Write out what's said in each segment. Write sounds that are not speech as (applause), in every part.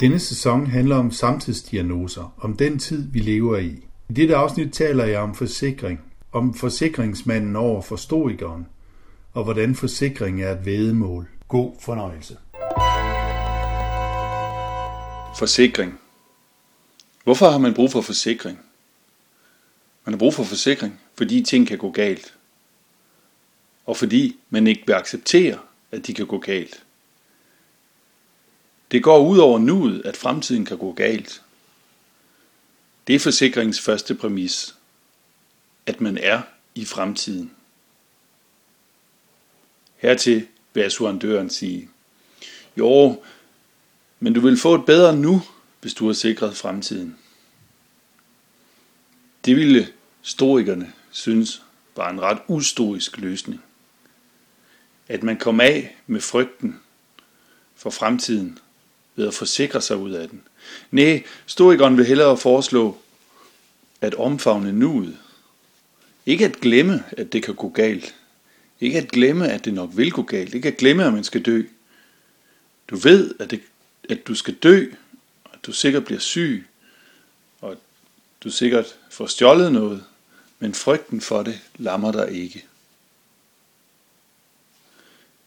Denne sæson handler om samtidsdiagnoser, om den tid, vi lever i. I dette afsnit taler jeg om forsikring, om forsikringsmanden over for stoikeren, og hvordan forsikring er et vedemål. God fornøjelse. Forsikring. Hvorfor har man brug for forsikring? Man har brug for forsikring, fordi ting kan gå galt. Og fordi man ikke vil acceptere, at de kan gå galt. Det går ud over nuet, at fremtiden kan gå galt. Det er forsikringens første præmis, at man er i fremtiden. Hertil vil assurandøren sige, jo, men du vil få et bedre nu, hvis du har sikret fremtiden. Det ville stoikerne synes var en ret ustoisk løsning. At man kom af med frygten for fremtiden ved at forsikre sig ud af den. Nej, stoikeren vil hellere foreslå at omfavne nuet. Ikke at glemme, at det kan gå galt. Ikke at glemme, at det nok vil gå galt. Ikke at glemme, at man skal dø. Du ved, at, det, at du skal dø, og at du sikkert bliver syg, og at du sikkert får stjålet noget, men frygten for det lammer dig ikke.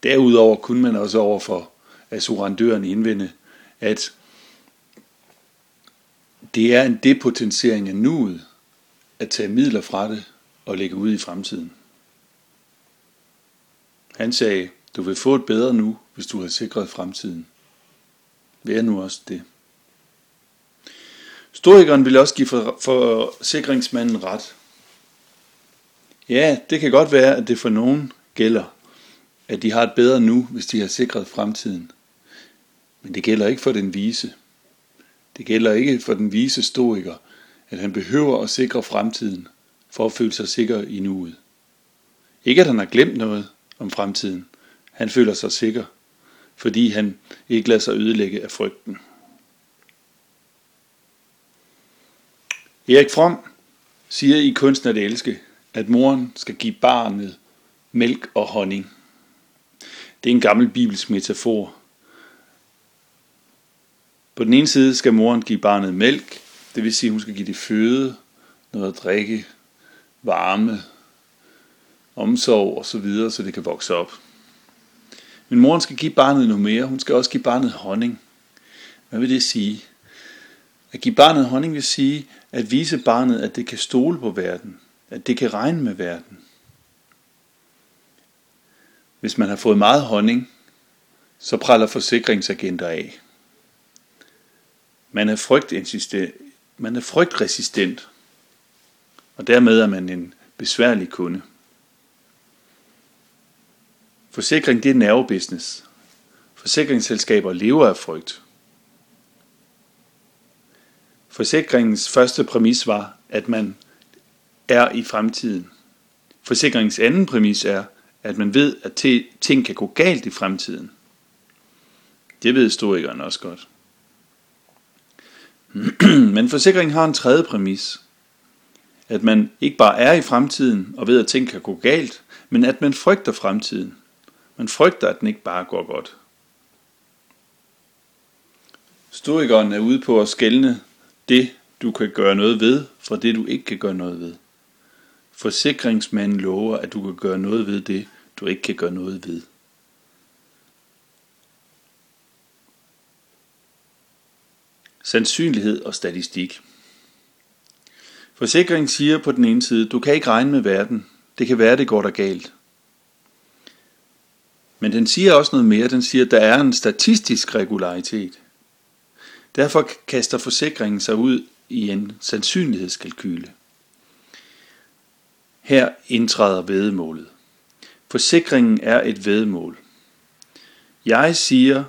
Derudover kunne man også overfor assurandøren indvende, at det er en depotentiering af nuet at tage midler fra det og lægge ud i fremtiden. Han sagde, du vil få et bedre nu, hvis du har sikret fremtiden. Vær nu også det. Storikeren vil også give forsikringsmanden ret. Ja, det kan godt være, at det for nogen gælder, at de har et bedre nu, hvis de har sikret fremtiden. Men det gælder ikke for den vise. Det gælder ikke for den vise stoiker, at han behøver at sikre fremtiden for at føle sig sikker i nuet. Ikke at han har glemt noget om fremtiden. Han føler sig sikker, fordi han ikke lader sig ødelægge af frygten. Erik Fromm siger i Kunsten at elske, at moren skal give barnet mælk og honning. Det er en gammel bibelsk metafor, på den ene side skal moren give barnet mælk, det vil sige, at hun skal give det føde, noget at drikke, varme, omsorg og så videre, så det kan vokse op. Men moren skal give barnet noget mere. Hun skal også give barnet honning. Hvad vil det sige? At give barnet honning vil sige at vise barnet, at det kan stole på verden. At det kan regne med verden. Hvis man har fået meget honning, så praller forsikringsagenter af. Man er, frygtinsistent, man er frygtresistent, og dermed er man en besværlig kunde. Forsikring det er nervebusiness. Forsikringsselskaber lever af frygt. Forsikringens første præmis var, at man er i fremtiden. Forsikringens anden præmis er, at man ved, at ting kan gå galt i fremtiden. Det ved historikeren også godt. (clears throat) Men forsikringen har en tredje præmis. At man ikke bare er i fremtiden og ved, at ting kan gå galt, men at man frygter fremtiden. Man frygter, at den ikke bare går godt. Stoikeren er ude på at skælne det, du kan gøre noget ved, fra det, du ikke kan gøre noget ved. Forsikringsmanden lover, at du kan gøre noget ved det, du ikke kan gøre noget ved. Sandsynlighed og statistik. Forsikring siger på den ene side, du kan ikke regne med verden. Det kan være, det går der galt. Men den siger også noget mere. Den siger, der er en statistisk regularitet. Derfor kaster forsikringen sig ud i en sandsynlighedskalkyle. Her indtræder vedemålet. Forsikringen er et vedemål. Jeg siger,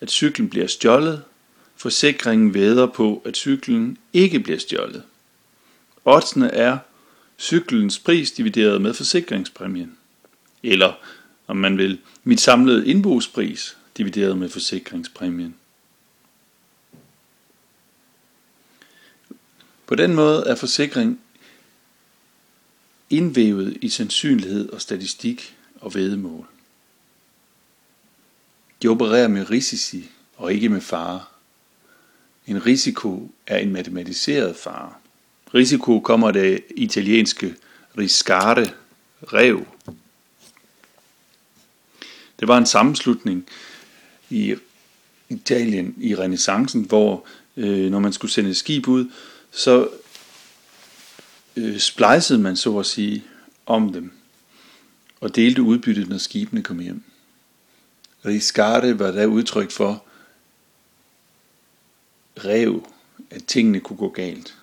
at cyklen bliver stjålet, Forsikringen væder på, at cyklen ikke bliver stjålet. Oddsene er cyklens pris divideret med forsikringspræmien. Eller, om man vil, mit samlede indbogspris divideret med forsikringspræmien. På den måde er forsikring indvævet i sandsynlighed og statistik og vedemål. De opererer med risici og ikke med fare. En risiko er en matematiseret fare. Risiko kommer det italienske riscare, rev. Det var en sammenslutning i Italien i renaissancen, hvor øh, når man skulle sende et skib ud, så øh, splejsede man så at sige om dem og delte udbyttet, når skibene kom hjem. Riscare var der udtryk for rev, at tingene kunne gå galt.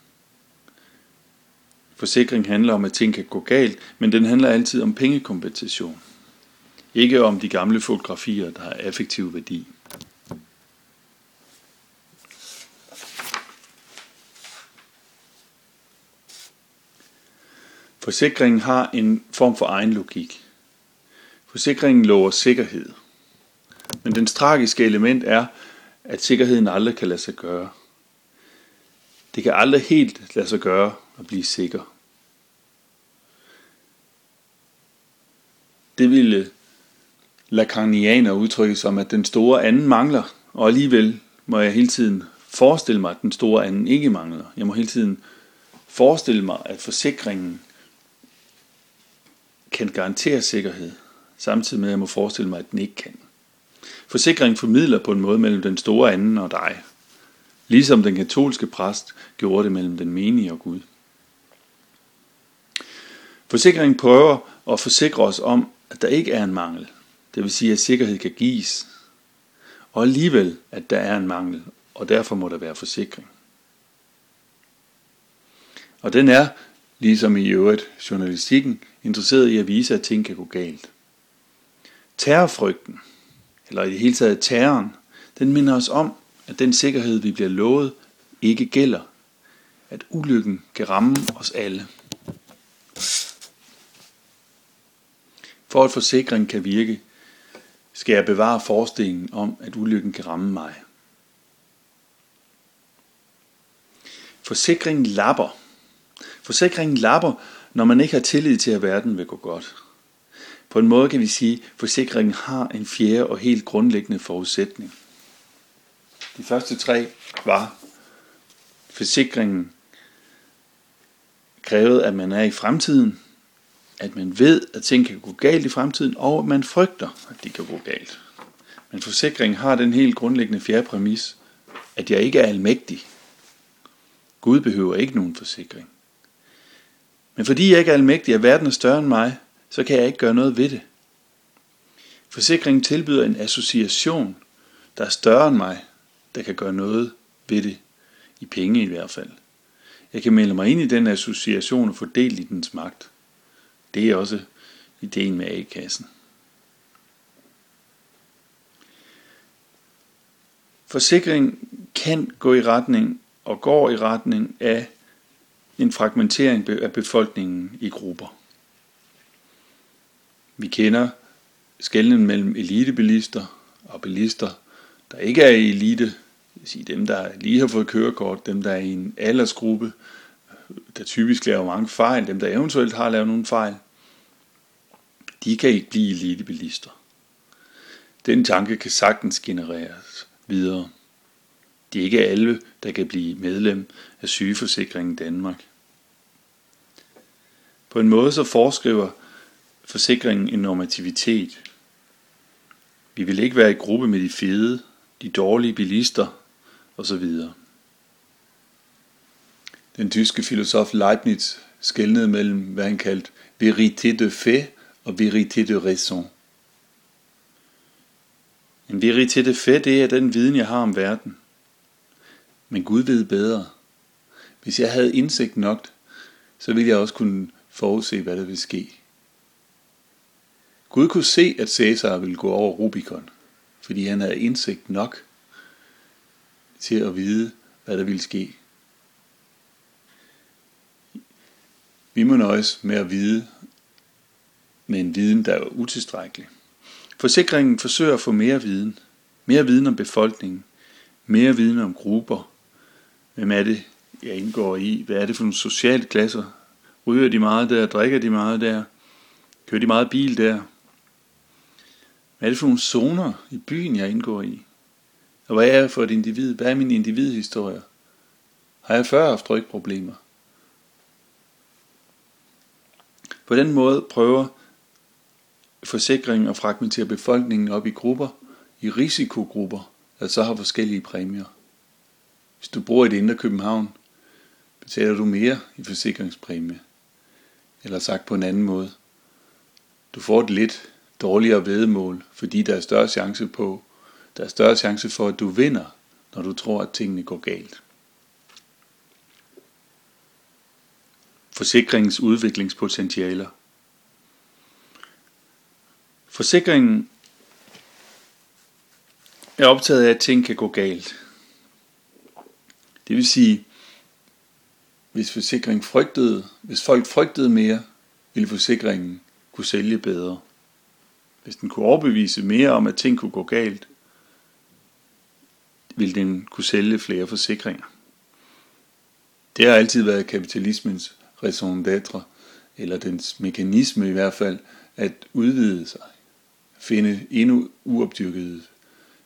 Forsikring handler om, at ting kan gå galt, men den handler altid om pengekompensation. Ikke om de gamle fotografier, der har effektiv værdi. Forsikringen har en form for egen logik. Forsikringen lover sikkerhed. Men dens tragiske element er, at sikkerheden aldrig kan lade sig gøre. Det kan aldrig helt lade sig gøre at blive sikker. Det ville Lacanianer udtrykke som, at den store anden mangler, og alligevel må jeg hele tiden forestille mig, at den store anden ikke mangler. Jeg må hele tiden forestille mig, at forsikringen kan garantere sikkerhed, samtidig med at jeg må forestille mig, at den ikke kan. Forsikringen formidler på en måde mellem den store anden og dig, ligesom den katolske præst gjorde det mellem den menige og Gud. Forsikringen prøver at forsikre os om, at der ikke er en mangel, det vil sige, at sikkerhed kan gives, og alligevel, at der er en mangel, og derfor må der være forsikring. Og den er, ligesom i øvrigt journalistikken, interesseret i at vise, at ting kan gå galt. Terrorfrygten, eller i det hele taget terroren, den minder os om, at den sikkerhed, vi bliver lovet, ikke gælder. At ulykken kan ramme os alle. For at forsikringen kan virke, skal jeg bevare forestillingen om, at ulykken kan ramme mig. Forsikringen lapper. Forsikringen lapper, når man ikke har tillid til, at verden vil gå godt. På en måde kan vi sige, at forsikringen har en fjerde og helt grundlæggende forudsætning. De første tre var, forsikringen krævede, at man er i fremtiden, at man ved, at ting kan gå galt i fremtiden, og at man frygter, at de kan gå galt. Men forsikringen har den helt grundlæggende fjerde præmis, at jeg ikke er almægtig. Gud behøver ikke nogen forsikring. Men fordi jeg ikke er almægtig, er verden større end mig, så kan jeg ikke gøre noget ved det. Forsikringen tilbyder en association, der er større end mig, der kan gøre noget ved det, i penge i hvert fald. Jeg kan melde mig ind i den association og fordele i dens magt. Det er også ideen med A-kassen. Forsikring kan gå i retning og går i retning af en fragmentering af befolkningen i grupper. Vi kender skældningen mellem elitebilister og bilister, der ikke er i elite, det sige dem, der lige har fået kørekort, dem, der er i en aldersgruppe, der typisk laver mange fejl, dem, der eventuelt har lavet nogle fejl, de kan ikke blive elitebilister. Den tanke kan sagtens genereres videre. Det er ikke alle, der kan blive medlem af sygeforsikringen Danmark. På en måde så foreskriver forsikringen en normativitet. Vi vil ikke være i gruppe med de fede, de dårlige bilister osv. Den tyske filosof Leibniz skældnede mellem, hvad han kaldte vérité de fait og vérité de raison. En vérité de fait, det er den viden, jeg har om verden. Men Gud ved bedre. Hvis jeg havde indsigt nok, så ville jeg også kunne forudse, hvad der vil ske. Gud kunne se, at Cæsar ville gå over Rubikon, fordi han havde indsigt nok til at vide, hvad der ville ske. Vi må nøjes med at vide med en viden, der er utilstrækkelig. Forsikringen forsøger at få mere viden. Mere viden om befolkningen. Mere viden om grupper. Hvem er det, jeg indgår i? Hvad er det for nogle sociale klasser? Ryger de meget der? Drikker de meget der? Kører de meget bil der? Hvad er det for nogle zoner i byen, jeg indgår i? Og hvad er jeg for et individ? Hvad er min individhistorie? Har jeg før haft rygproblemer? På den måde prøver forsikringen at fragmentere befolkningen op i grupper, i risikogrupper, der så har forskellige præmier. Hvis du bor i det indre København, betaler du mere i forsikringspræmie. Eller sagt på en anden måde. Du får et lidt dårligere vedemål, fordi der er større chance på, der er større chance for, at du vinder, når du tror, at tingene går galt. Forsikringens udviklingspotentialer. Forsikringen er optaget af, at ting kan gå galt. Det vil sige, hvis forsikringen frygtede, hvis folk frygtede mere, ville forsikringen kunne sælge bedre. Hvis den kunne overbevise mere om, at ting kunne gå galt, ville den kunne sælge flere forsikringer. Det har altid været kapitalismens raison d'être, eller dens mekanisme i hvert fald, at udvide sig, finde endnu uopdyrkede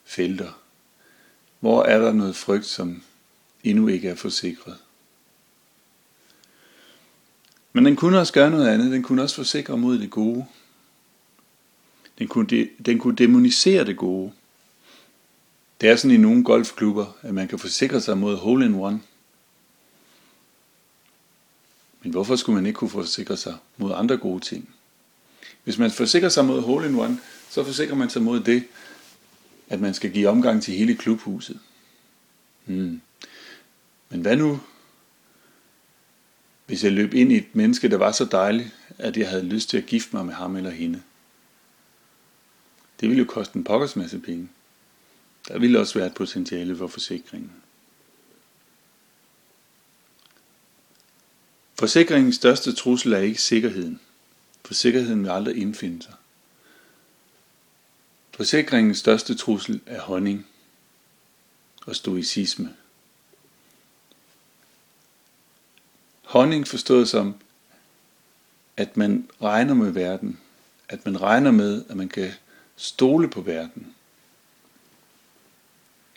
felter. Hvor er der noget frygt, som endnu ikke er forsikret? Men den kunne også gøre noget andet. Den kunne også forsikre mod det gode. Den kunne, de, den kunne demonisere det gode. Det er sådan i nogle golfklubber, at man kan forsikre sig mod hole in one. Men hvorfor skulle man ikke kunne forsikre sig mod andre gode ting? Hvis man forsikrer sig mod hole in one, så forsikrer man sig mod det, at man skal give omgang til hele klubhuset. Hmm. Men hvad nu, hvis jeg løb ind i et menneske, der var så dejligt, at jeg havde lyst til at gifte mig med ham eller hende? Det ville jo koste en pokkers masse penge. Der ville også være et potentiale for forsikringen. Forsikringens største trussel er ikke sikkerheden, for sikkerheden vil aldrig indfinde sig. Forsikringens største trussel er honning og stoicisme. Honning forstået som, at man regner med verden, at man regner med, at man kan stole på verden.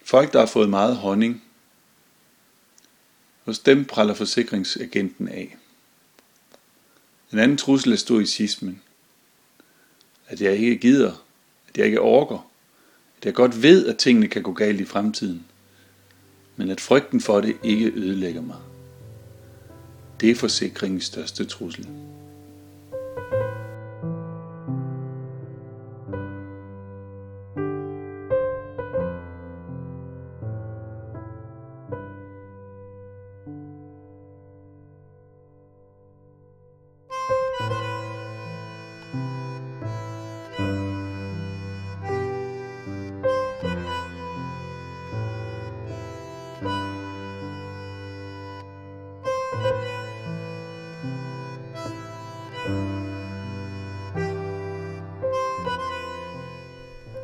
Folk, der har fået meget honning, hos dem praller forsikringsagenten af. En anden trussel er stoicismen. At jeg ikke gider, at jeg ikke orker, at jeg godt ved, at tingene kan gå galt i fremtiden, men at frygten for det ikke ødelægger mig. Det er forsikringens største trussel.